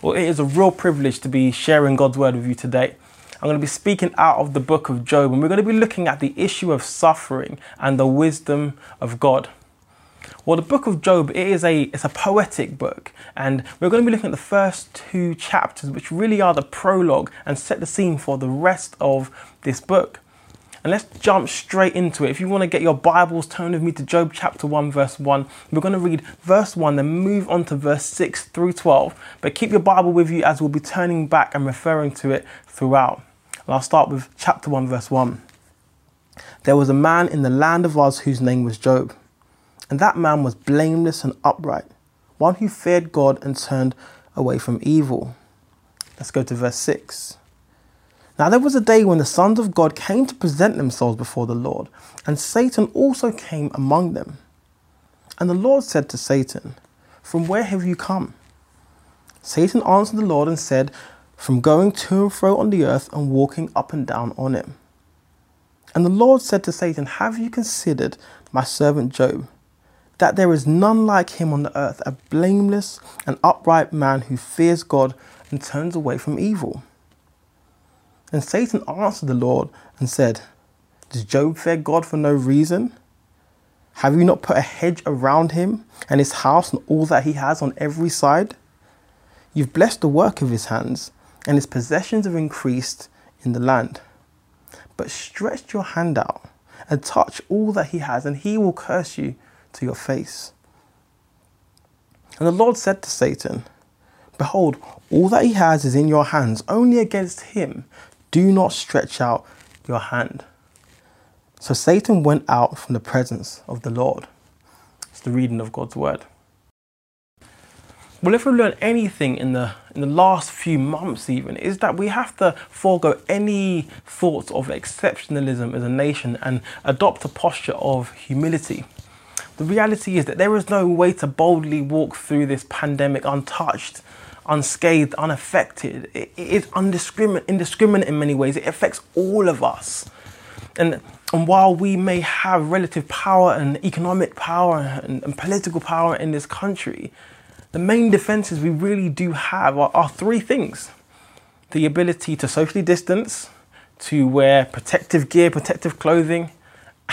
Well, it is a real privilege to be sharing God's word with you today. I'm going to be speaking out of the book of Job, and we're going to be looking at the issue of suffering and the wisdom of God. Well, the book of Job it is a it's a poetic book, and we're going to be looking at the first two chapters, which really are the prologue and set the scene for the rest of this book. And let's jump straight into it. If you want to get your Bibles, turn with me to Job chapter 1, verse 1. We're going to read verse 1, then move on to verse 6 through 12. But keep your Bible with you as we'll be turning back and referring to it throughout. And I'll start with chapter 1, verse 1. There was a man in the land of Uz whose name was Job. And that man was blameless and upright, one who feared God and turned away from evil. Let's go to verse 6. Now there was a day when the sons of God came to present themselves before the Lord, and Satan also came among them. And the Lord said to Satan, From where have you come? Satan answered the Lord and said, From going to and fro on the earth and walking up and down on it. And the Lord said to Satan, Have you considered my servant Job, that there is none like him on the earth, a blameless and upright man who fears God and turns away from evil? And Satan answered the Lord and said, Does Job fear God for no reason? Have you not put a hedge around him and his house and all that he has on every side? You've blessed the work of his hands, and his possessions have increased in the land. But stretch your hand out and touch all that he has, and he will curse you to your face. And the Lord said to Satan, Behold, all that he has is in your hands, only against him do not stretch out your hand. So Satan went out from the presence of the Lord. It's the reading of God's word. Well, if we learn anything in the in the last few months, even, is that we have to forego any thoughts of exceptionalism as a nation and adopt a posture of humility. The reality is that there is no way to boldly walk through this pandemic untouched unscathed, unaffected. It is indiscriminate, indiscriminate in many ways. It affects all of us. And, and while we may have relative power and economic power and, and political power in this country, the main defenses we really do have are, are three things the ability to socially distance, to wear protective gear, protective clothing,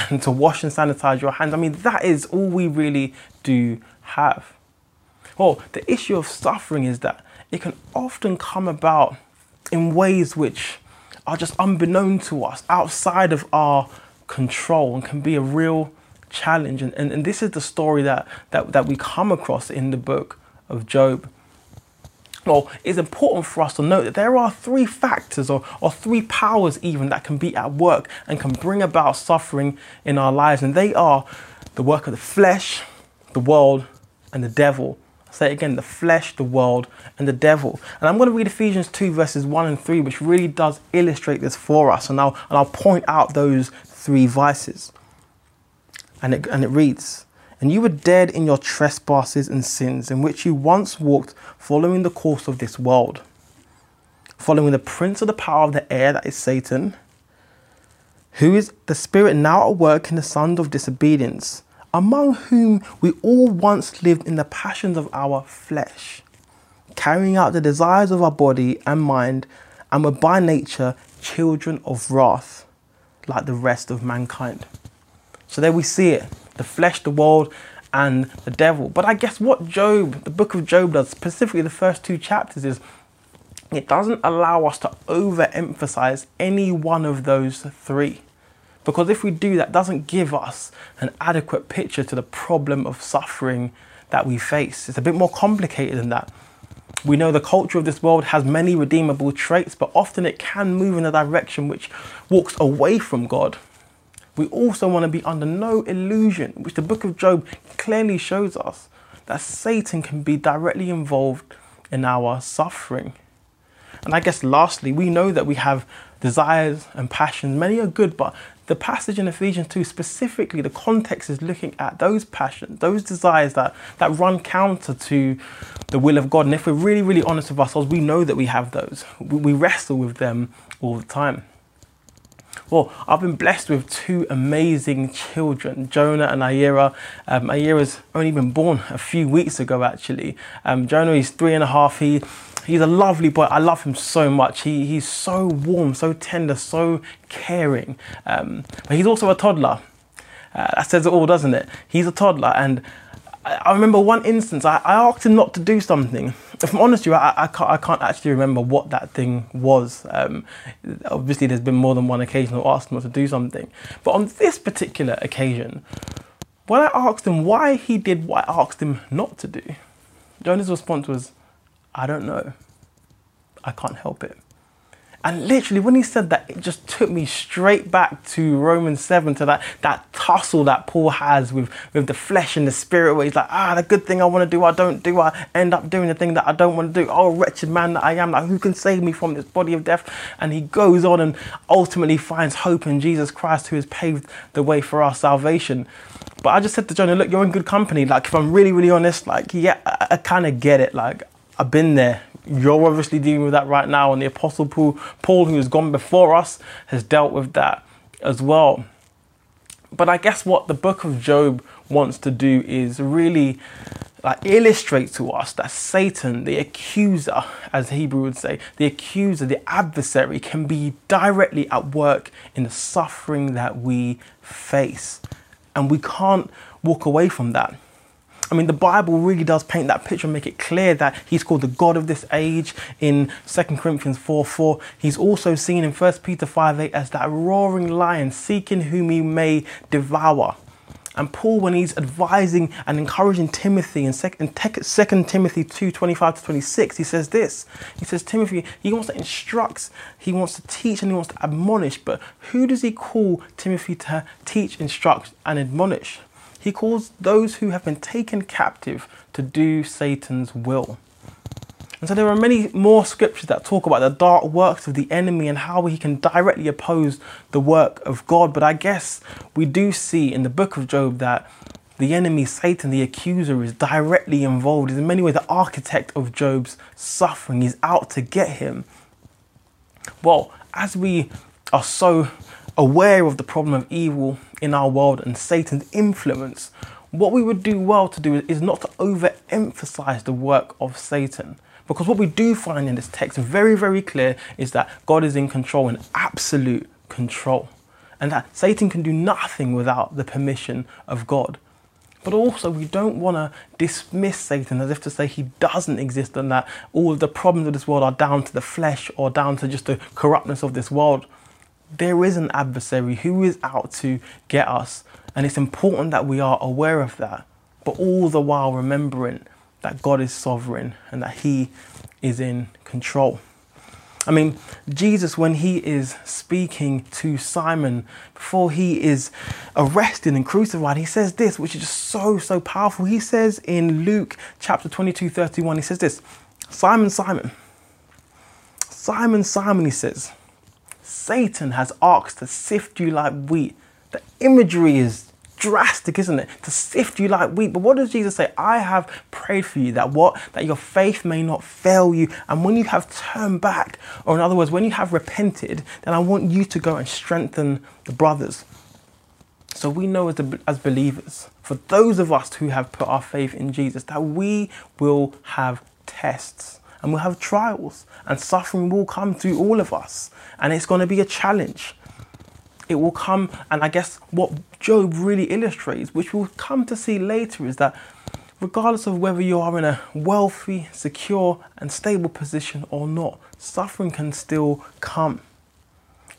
and to wash and sanitize your hands. I mean, that is all we really do have. Well, the issue of suffering is that it can often come about in ways which are just unbeknown to us, outside of our control, and can be a real challenge. And, and, and this is the story that, that, that we come across in the book of Job. Well, it's important for us to note that there are three factors or, or three powers, even that can be at work and can bring about suffering in our lives. And they are the work of the flesh, the world, and the devil say again, the flesh, the world, and the devil. And I'm going to read Ephesians 2, verses 1 and 3, which really does illustrate this for us. And I'll, and I'll point out those three vices. And it, and it reads, And you were dead in your trespasses and sins, in which you once walked, following the course of this world, following the prince of the power of the air, that is Satan, who is the spirit now at work in the sons of disobedience among whom we all once lived in the passions of our flesh, carrying out the desires of our body and mind, and were by nature children of wrath, like the rest of mankind. So there we see it the flesh, the world, and the devil. But I guess what Job, the book of Job, does, specifically the first two chapters, is it doesn't allow us to overemphasize any one of those three. Because if we do that, doesn't give us an adequate picture to the problem of suffering that we face. It's a bit more complicated than that. We know the culture of this world has many redeemable traits, but often it can move in a direction which walks away from God. We also want to be under no illusion, which the book of Job clearly shows us, that Satan can be directly involved in our suffering. And I guess lastly, we know that we have desires and passions. Many are good, but the passage in Ephesians 2 specifically, the context is looking at those passions, those desires that, that run counter to the will of God. And if we're really, really honest with ourselves, we know that we have those. We, wrestle with them all the time. Well, I've been blessed with two amazing children, Jonah and Ayera. Um, Ayera's only been born a few weeks ago, actually. Um, Jonah is three and a half. He he's a lovely boy. I love him so much. He, he's so warm, so tender, so caring. Um, but he's also a toddler. Uh, that says it all, doesn't it? He's a toddler. And I, I remember one instance, I, I, asked him not to do something. If I'm honest with you, I, I, can't, I can't actually remember what that thing was. Um, obviously, there's been more than one occasion I've asked him not to do something. But on this particular occasion, when I asked him why he did what I asked him not to do, Jonah's response was, I don't know. I can't help it. And literally, when he said that, it just took me straight back to Romans 7 to that, that tussle that Paul has with, with the flesh and the spirit, where he's like, ah, the good thing I want to do, I don't do. I end up doing the thing that I don't want to do. Oh, wretched man that I am, like, who can save me from this body of death? And he goes on and ultimately finds hope in Jesus Christ, who has paved the way for our salvation. But I just said to Jonah, look, you're in good company. Like, if I'm really, really honest, like, yeah, I, I kind of get it. Like, I've been there you're obviously dealing with that right now, and the Apostle Paul, Paul, who has gone before us, has dealt with that as well. But I guess what the book of Job wants to do is really like illustrate to us that Satan, the accuser, as Hebrew would say, the accuser, the adversary, can be directly at work in the suffering that we face. And we can't walk away from that. I mean, the Bible really does paint that picture and make it clear that he's called the God of this age in 2 Corinthians 4 4. He's also seen in 1 Peter 5 8 as that roaring lion seeking whom he may devour. And Paul, when he's advising and encouraging Timothy in 2 Timothy 2 25 to 26, he says this. He says, Timothy, he wants to instruct, he wants to teach, and he wants to admonish. But who does he call Timothy to teach, instruct, and admonish? He calls those who have been taken captive to do Satan's will. And so there are many more scriptures that talk about the dark works of the enemy and how he can directly oppose the work of God. But I guess we do see in the book of Job that the enemy, Satan, the accuser, is directly involved. Is in many ways the architect of Job's suffering. He's out to get him. Well, as we are so aware of the problem of evil in our world and Satan's influence, what we would do well to do is not to overemphasize the work of Satan. Because what we do find in this text very, very clear is that God is in control, in absolute control. And that Satan can do nothing without the permission of God. But also, we don't want to dismiss Satan as if to say he doesn't exist and that all of the problems of this world are down to the flesh or down to just the corruptness of this world there is an adversary who is out to get us. And it's important that we are aware of that, but all the while remembering that God is sovereign and that He is in control. I mean, Jesus, when he is speaking to Simon before he is arrested and crucified, he says this, which is just so, so powerful. He says in Luke chapter 22, 31, he says this Simon, Simon, Simon, Simon, he says, Satan has asked to sift you like wheat. The imagery is drastic, isn't it? To sift you like wheat. But what does Jesus say? I have prayed for you that what? That your faith may not fail you. And when you have turned back, or in other words, when you have repented, then I want you to go and strengthen the brothers. So we know as, the, as believers, for those of us who have put our faith in Jesus, that we will have tests and we'll have trials and suffering will come to all of us and it's going to be a challenge. It will come and i guess what job really illustrates which we'll come to see later is that regardless of whether you are in a wealthy secure and stable position or not suffering can still come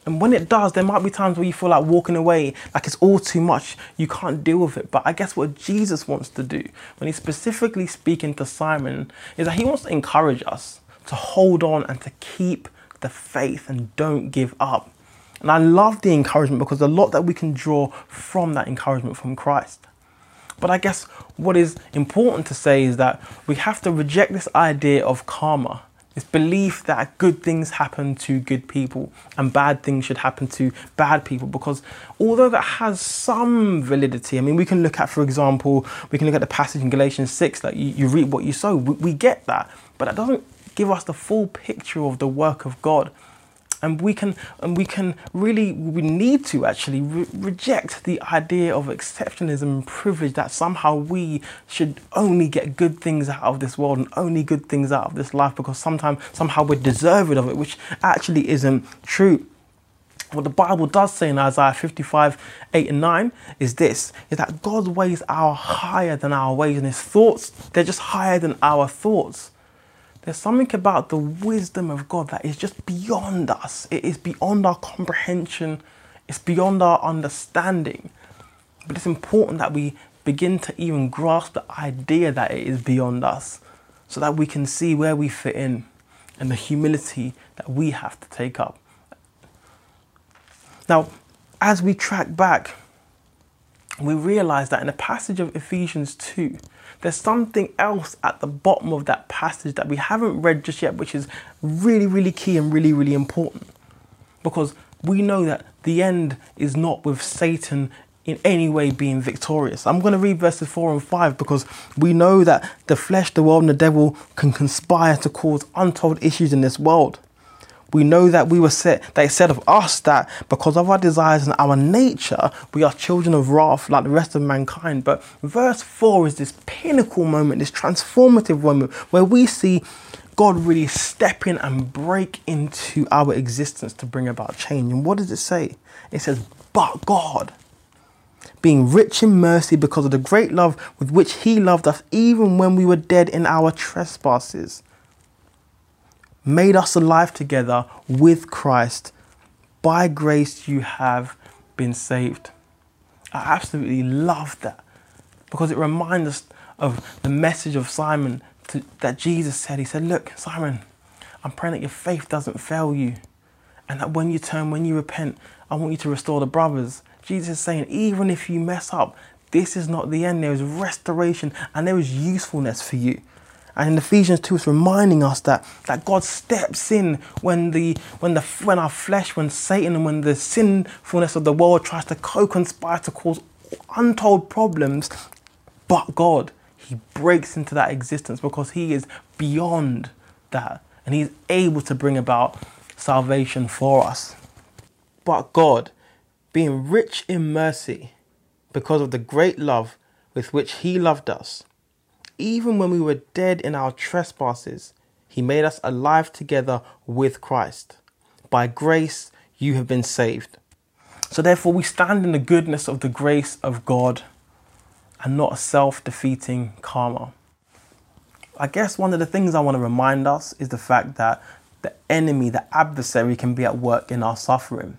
and when it does, there might be times where you feel like walking away, like it's all too much, you can't deal with it. But I guess what Jesus wants to do, when he's specifically speaking to Simon, is that he wants to encourage us to hold on and to keep the faith and don't give up. And I love the encouragement because a lot that we can draw from that encouragement from Christ. But I guess what is important to say is that we have to reject this idea of karma this belief that good things happen to good people and bad things should happen to bad people because although that has some validity, I mean, we can look at, for example, we can look at the passage in Galatians 6 that you, you reap what you sow. We, we get that, but that doesn't give us the full picture of the work of God. And we can and we can really we need to actually re- reject the idea of exceptionalism and privilege that somehow we should only get good things out of this world and only good things out of this life because sometimes somehow we're deserving of it which actually isn't true what the Bible does say in Isaiah 55, 8 and 9 is this is that God's ways are higher than our ways, and his thoughts, they're just higher than our thoughts. There's something about the wisdom of God that is just beyond us. It is beyond our comprehension, it's beyond our understanding. But it's important that we begin to even grasp the idea that it is beyond us so that we can see where we fit in and the humility that we have to take up. Now, as we track back, we realize that in the passage of Ephesians 2, there's something else at the bottom of that passage that we haven't read just yet, which is really, really key and really, really important. Because we know that the end is not with Satan in any way being victorious. I'm going to read verses 4 and 5 because we know that the flesh, the world, and the devil can conspire to cause untold issues in this world we know that we were set, that it said of us that because of our desires and our nature, we are children of wrath like the rest of mankind. But verse 4 is this pinnacle moment, this transformative moment where we see God really step in and break into our existence to bring about change. And what does it say? It says, But God, being rich in mercy because of the great love with which He loved us, even when we were dead in our trespasses made us alive together with Christ. By grace you have been saved. I absolutely love that because it reminds us of the message of Simon to, that Jesus said. He said, Look, Simon, I'm praying that your faith doesn't fail you. And that when you turn, when you repent, I want you to restore the brothers. Jesus is saying, even if you mess up, this is not the end. There is restoration and there is usefulness for you. And in Ephesians 2, it's reminding us that, that God steps in when, the, when, the, when our flesh, when Satan, and when the sinfulness of the world tries to co conspire to cause untold problems. But God, He breaks into that existence because He is beyond that. And He's able to bring about salvation for us. But God, being rich in mercy, because of the great love with which He loved us, even when we were dead in our trespasses, he made us alive together with Christ. By grace, you have been saved. So, therefore, we stand in the goodness of the grace of God and not a self defeating karma. I guess one of the things I want to remind us is the fact that the enemy, the adversary, can be at work in our suffering.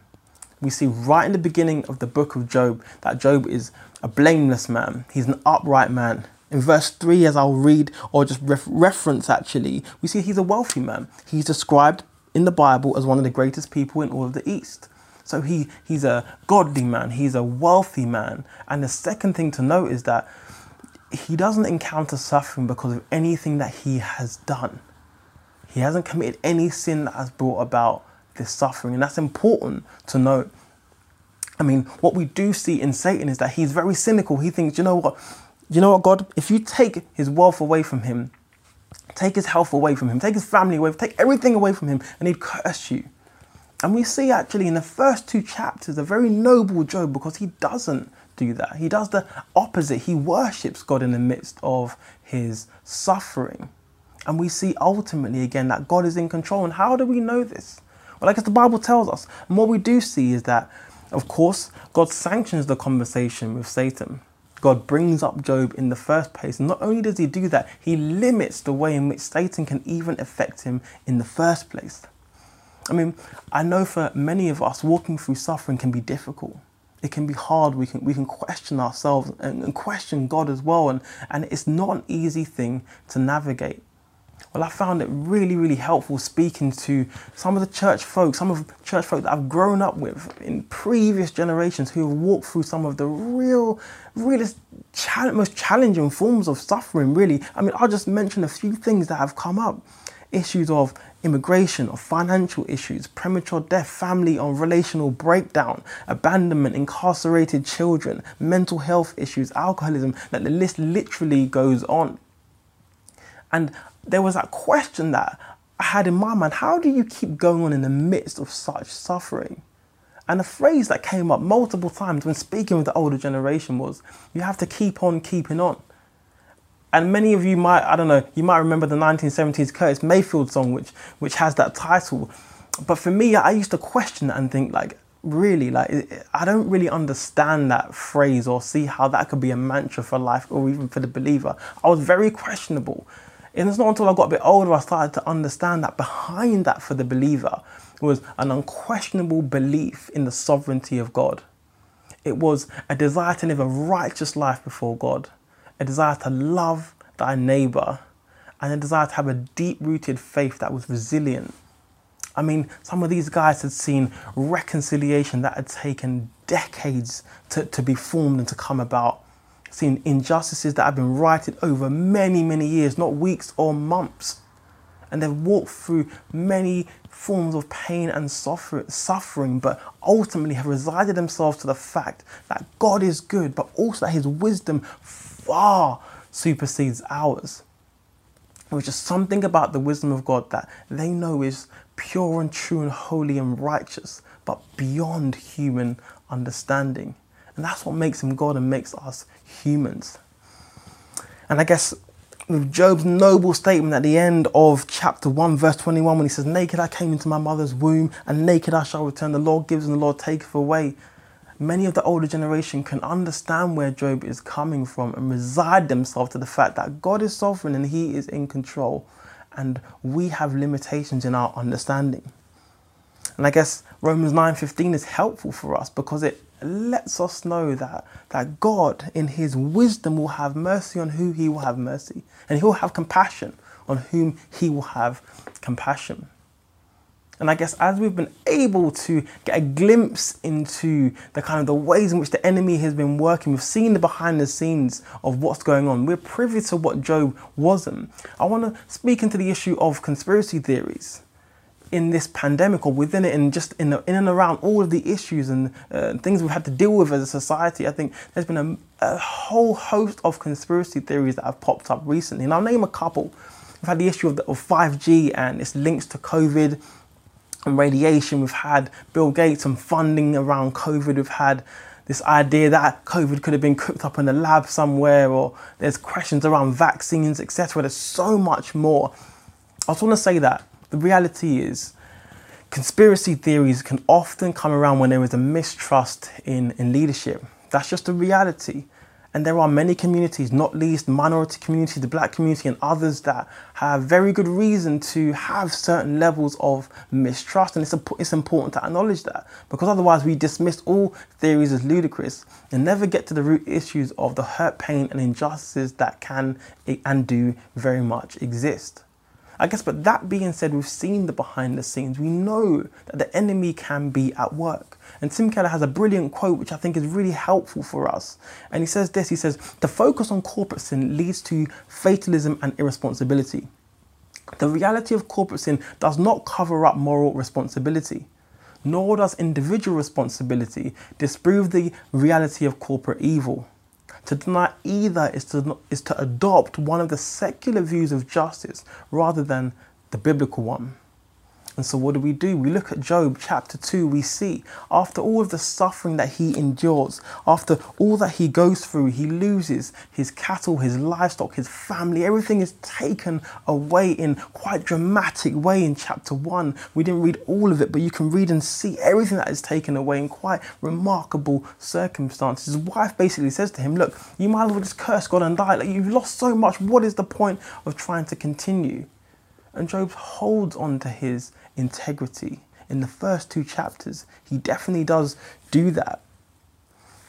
We see right in the beginning of the book of Job that Job is a blameless man, he's an upright man, in verse 3, as I'll read or just ref- reference actually, we see he's a wealthy man. He's described in the Bible as one of the greatest people in all of the East. So he, he's a godly man, he's a wealthy man. And the second thing to note is that he doesn't encounter suffering because of anything that he has done. He hasn't committed any sin that has brought about this suffering. And that's important to note. I mean, what we do see in Satan is that he's very cynical. He thinks, you know what? You know what, God, if you take his wealth away from him, take his health away from him, take his family away, take everything away from him, and he'd curse you. And we see actually in the first two chapters a very noble Job because he doesn't do that. He does the opposite. He worships God in the midst of his suffering. And we see ultimately again that God is in control. And how do we know this? Well, I guess the Bible tells us. And what we do see is that, of course, God sanctions the conversation with Satan. God brings up Job in the first place. Not only does he do that, he limits the way in which Satan can even affect him in the first place. I mean, I know for many of us, walking through suffering can be difficult. It can be hard. We can, we can question ourselves and, and question God as well. And, and it's not an easy thing to navigate. Well, I found it really, really helpful speaking to some of the church folk, some of the church folk that I've grown up with in previous generations who have walked through some of the real, realest, most challenging forms of suffering, really. I mean, I'll just mention a few things that have come up issues of immigration, of financial issues, premature death, family or relational breakdown, abandonment, incarcerated children, mental health issues, alcoholism, that the list literally goes on. And there was that question that I had in my mind, how do you keep going on in the midst of such suffering? And a phrase that came up multiple times when speaking with the older generation was, you have to keep on keeping on. And many of you might, I don't know, you might remember the 1970s Curtis Mayfield song, which, which has that title. But for me, I used to question that and think, like, really, like, I don't really understand that phrase or see how that could be a mantra for life or even for the believer. I was very questionable. And it's not until I got a bit older I started to understand that behind that for the believer was an unquestionable belief in the sovereignty of God. It was a desire to live a righteous life before God, a desire to love thy neighbor, and a desire to have a deep rooted faith that was resilient. I mean, some of these guys had seen reconciliation that had taken decades to, to be formed and to come about seen injustices that have been righted over many, many years, not weeks or months. And they've walked through many forms of pain and suffering, but ultimately have resided themselves to the fact that God is good, but also that His wisdom far supersedes ours. Which is something about the wisdom of God that they know is pure and true and holy and righteous, but beyond human understanding. And that's what makes him God and makes us humans. And I guess with Job's noble statement at the end of chapter 1, verse 21, when he says, Naked I came into my mother's womb, and naked I shall return. The Lord gives and the Lord taketh away. Many of the older generation can understand where Job is coming from and reside themselves to the fact that God is sovereign and he is in control. And we have limitations in our understanding. And I guess Romans 9:15 is helpful for us because it lets us know that, that God, in His wisdom, will have mercy on who He will have mercy, and He'll have compassion on whom He will have compassion. And I guess as we've been able to get a glimpse into the kind of the ways in which the enemy has been working, we've seen the behind the scenes of what's going on. We're privy to what Job wasn't. I want to speak into the issue of conspiracy theories in this pandemic or within it and just in, the, in and around all of the issues and uh, things we've had to deal with as a society, I think there's been a, a, whole host of conspiracy theories that have popped up recently. And I'll name a couple. We've had the issue of, the, of 5G and its links to COVID and radiation. We've had Bill Gates and funding around COVID. We've had this idea that COVID could have been cooked up in a lab somewhere, or there's questions around vaccines, etc. There's so much more. I just want to say that the reality is, conspiracy theories can often come around when there is a mistrust in, in leadership. That's just the reality. And there are many communities, not least minority community, the black community, and others that have very good reason to have certain levels of mistrust. And it's, it's important to acknowledge that because otherwise we dismiss all theories as ludicrous and never get to the root issues of the hurt, pain, and injustices that can and do very much exist. I guess, but that being said, we've seen the behind the scenes. We know that the enemy can be at work. And Tim Keller has a brilliant quote which I think is really helpful for us. And he says this he says, The focus on corporate sin leads to fatalism and irresponsibility. The reality of corporate sin does not cover up moral responsibility, nor does individual responsibility disprove the reality of corporate evil. To deny either is to, is to adopt one of the secular views of justice rather than the biblical one. And so, what do we do? We look at Job chapter 2. We see after all of the suffering that he endures, after all that he goes through, he loses his cattle, his livestock, his family. Everything is taken away in quite dramatic way in chapter 1. We didn't read all of it, but you can read and see everything that is taken away in quite remarkable circumstances. His wife basically says to him, Look, you might as well just curse God and die. Like, you've lost so much. What is the point of trying to continue? And Job holds on to his integrity. In the first two chapters, he definitely does do that.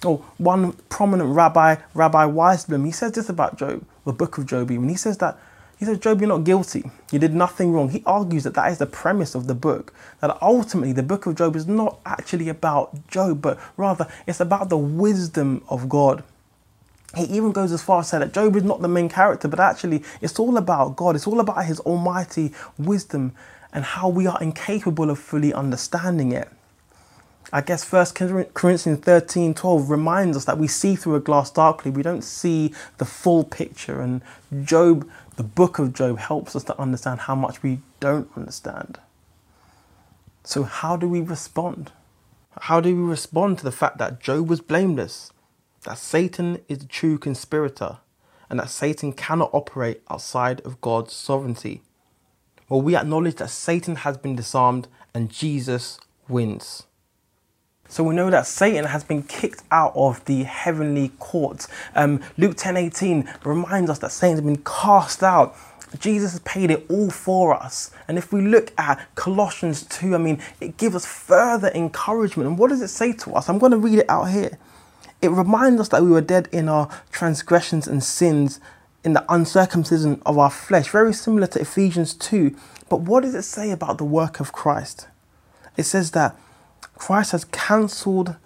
Oh, one prominent rabbi, Rabbi Weisblum, he says this about Job, the book of Job, even. He says that, he says, Job, you're not guilty. You did nothing wrong. He argues that that is the premise of the book, that ultimately the book of Job is not actually about Job, but rather it's about the wisdom of God. He even goes as far as to say that Job is not the main character, but actually it's all about God. It's all about his almighty wisdom and how we are incapable of fully understanding it. I guess 1 Corinthians 13 12 reminds us that we see through a glass darkly. We don't see the full picture. And Job the book of Job helps us to understand how much we don't understand. So, how do we respond? How do we respond to the fact that Job was blameless, that Satan is the true conspirator, and that Satan cannot operate outside of God's sovereignty? Well, we acknowledge that Satan has been disarmed and Jesus wins. So we know that Satan has been kicked out of the heavenly courts. Um, Luke 10:18 reminds us that Satan has been cast out. Jesus has paid it all for us. And if we look at Colossians 2, I mean, it gives us further encouragement. And what does it say to us? I'm going to read it out here. It reminds us that we were dead in our transgressions and sins, in the uncircumcision of our flesh, very similar to Ephesians 2. But what does it say about the work of Christ? It says that Christ has cancelled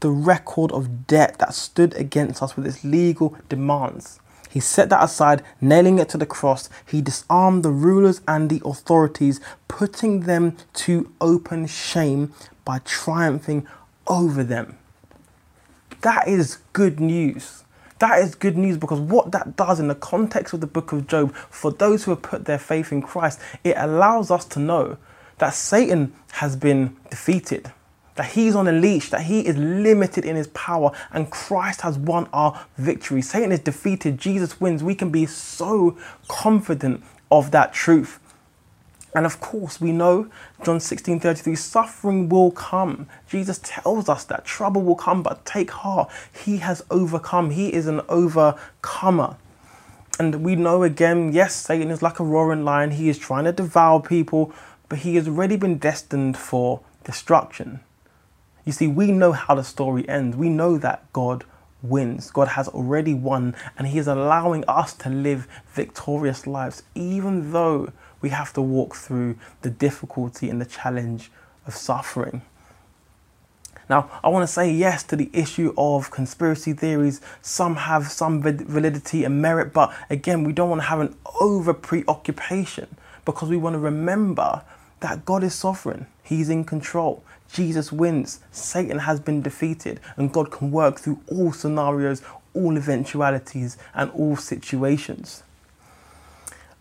the record of debt that stood against us with its legal demands. He set that aside, nailing it to the cross. He disarmed the rulers and the authorities, putting them to open shame by triumphing over them. That is good news. That is good news because what that does in the context of the book of Job, for those who have put their faith in Christ, it allows us to know that Satan has been defeated, that he's on a leash, that he is limited in his power, and Christ has won our victory. Satan is defeated, Jesus wins. We can be so confident of that truth. And of course, we know John 16 33, suffering will come. Jesus tells us that trouble will come, but take heart. He has overcome, he is an overcomer. And we know again, yes, Satan is like a roaring lion. He is trying to devour people, but he has already been destined for destruction. You see, we know how the story ends. We know that God wins. God has already won, and He is allowing us to live victorious lives, even though we have to walk through the difficulty and the challenge of suffering. Now, I want to say yes to the issue of conspiracy theories. Some have some validity and merit, but again, we don't want to have an over preoccupation because we want to remember that God is sovereign, He's in control. Jesus wins, Satan has been defeated, and God can work through all scenarios, all eventualities, and all situations.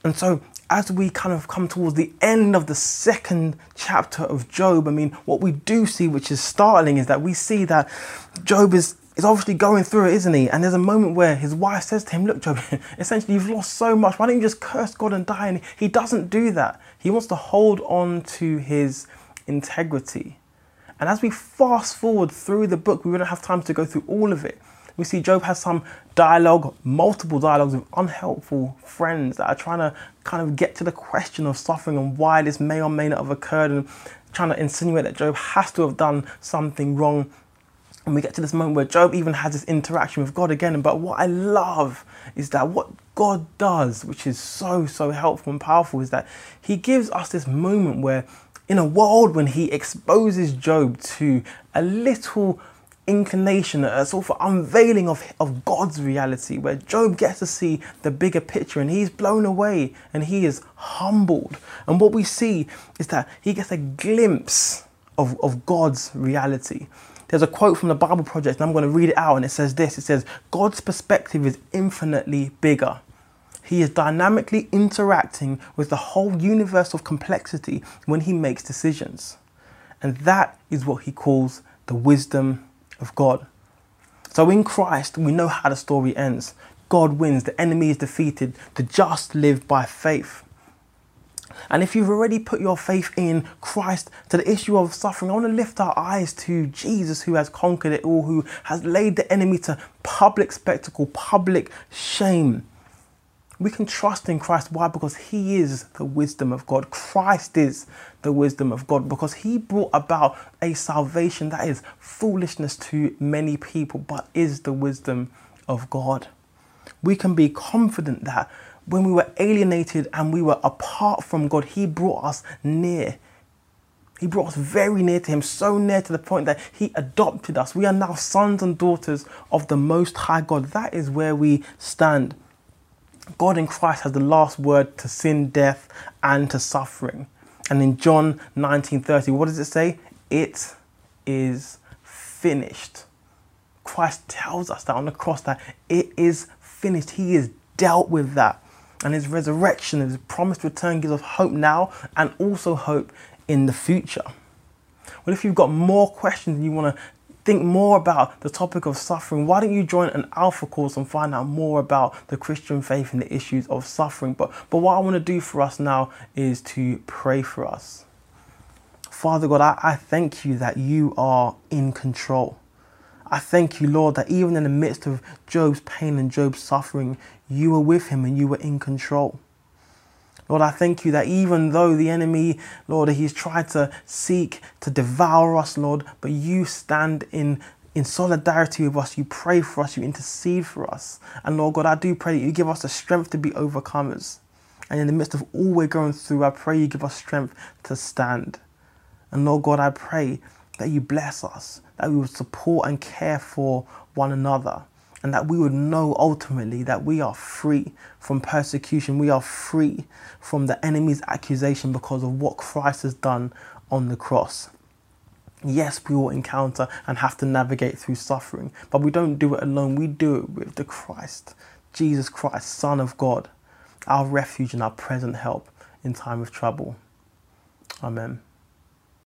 And so, as we kind of come towards the end of the second chapter of Job, I mean, what we do see, which is startling, is that we see that Job is, is obviously going through it, isn't he? And there's a moment where his wife says to him, Look, Job, essentially, you've lost so much. Why don't you just curse God and die? And he doesn't do that. He wants to hold on to his integrity. And as we fast forward through the book, we wouldn't have time to go through all of it. We see Job has some dialogue, multiple dialogues with unhelpful friends that are trying to kind of get to the question of suffering and why this may or may not have occurred and trying to insinuate that Job has to have done something wrong. And we get to this moment where Job even has this interaction with God again. But what I love is that what God does, which is so, so helpful and powerful, is that He gives us this moment where, in a world when He exposes Job to a little inclination, a sort of unveiling of, of God's reality, where Job gets to see the bigger picture and he's blown away and he is humbled. And what we see is that he gets a glimpse of, of God's reality. There's a quote from the Bible Project, and I'm going to read it out, and it says this It says, God's perspective is infinitely bigger. He is dynamically interacting with the whole universe of complexity when he makes decisions. And that is what he calls the wisdom of God. So in Christ, we know how the story ends. God wins, the enemy is defeated, the just live by faith. And if you've already put your faith in Christ to the issue of suffering, I want to lift our eyes to Jesus who has conquered it all, who has laid the enemy to public spectacle, public shame. We can trust in Christ. Why? Because He is the wisdom of God. Christ is the wisdom of God because He brought about a salvation that is foolishness to many people, but is the wisdom of God. We can be confident that when we were alienated and we were apart from God, He brought us near. He brought us very near to Him, so near to the point that He adopted us. We are now sons and daughters of the Most High God. That is where we stand. God in Christ has the last word to sin, death, and to suffering. And in John 19:30, what does it say? It is finished. Christ tells us that on the cross that it is finished. He has dealt with that. And his resurrection, his promised return gives us hope now and also hope in the future. Well, if you've got more questions and you want to think more about the topic of suffering, why don't you join an Alpha course and find out more about the Christian faith and the issues of suffering? But, but what I want to do for us now is to pray for us. Father God, I, I thank you that you are in control. I thank you, Lord, that even in the midst of Job's pain and Job's suffering, you were with him and you were in control. Lord, I thank you that even though the enemy, Lord, he's tried to seek to devour us, Lord, but you stand in in solidarity with us, you pray for us, you intercede for us. And Lord God, I do pray that you give us the strength to be overcomers. And in the midst of all we're going through, I pray you give us strength to stand. And Lord God, I pray that you bless us, that we would support and care for one another, and that we would know ultimately that we are free from persecution, we are free from the enemy's accusation because of what Christ has done on the cross. Yes, we will encounter and have to navigate through suffering, but we don't do it alone. We do it with the Christ, Jesus Christ, Son of God, our refuge and our present help in time of trouble. Amen.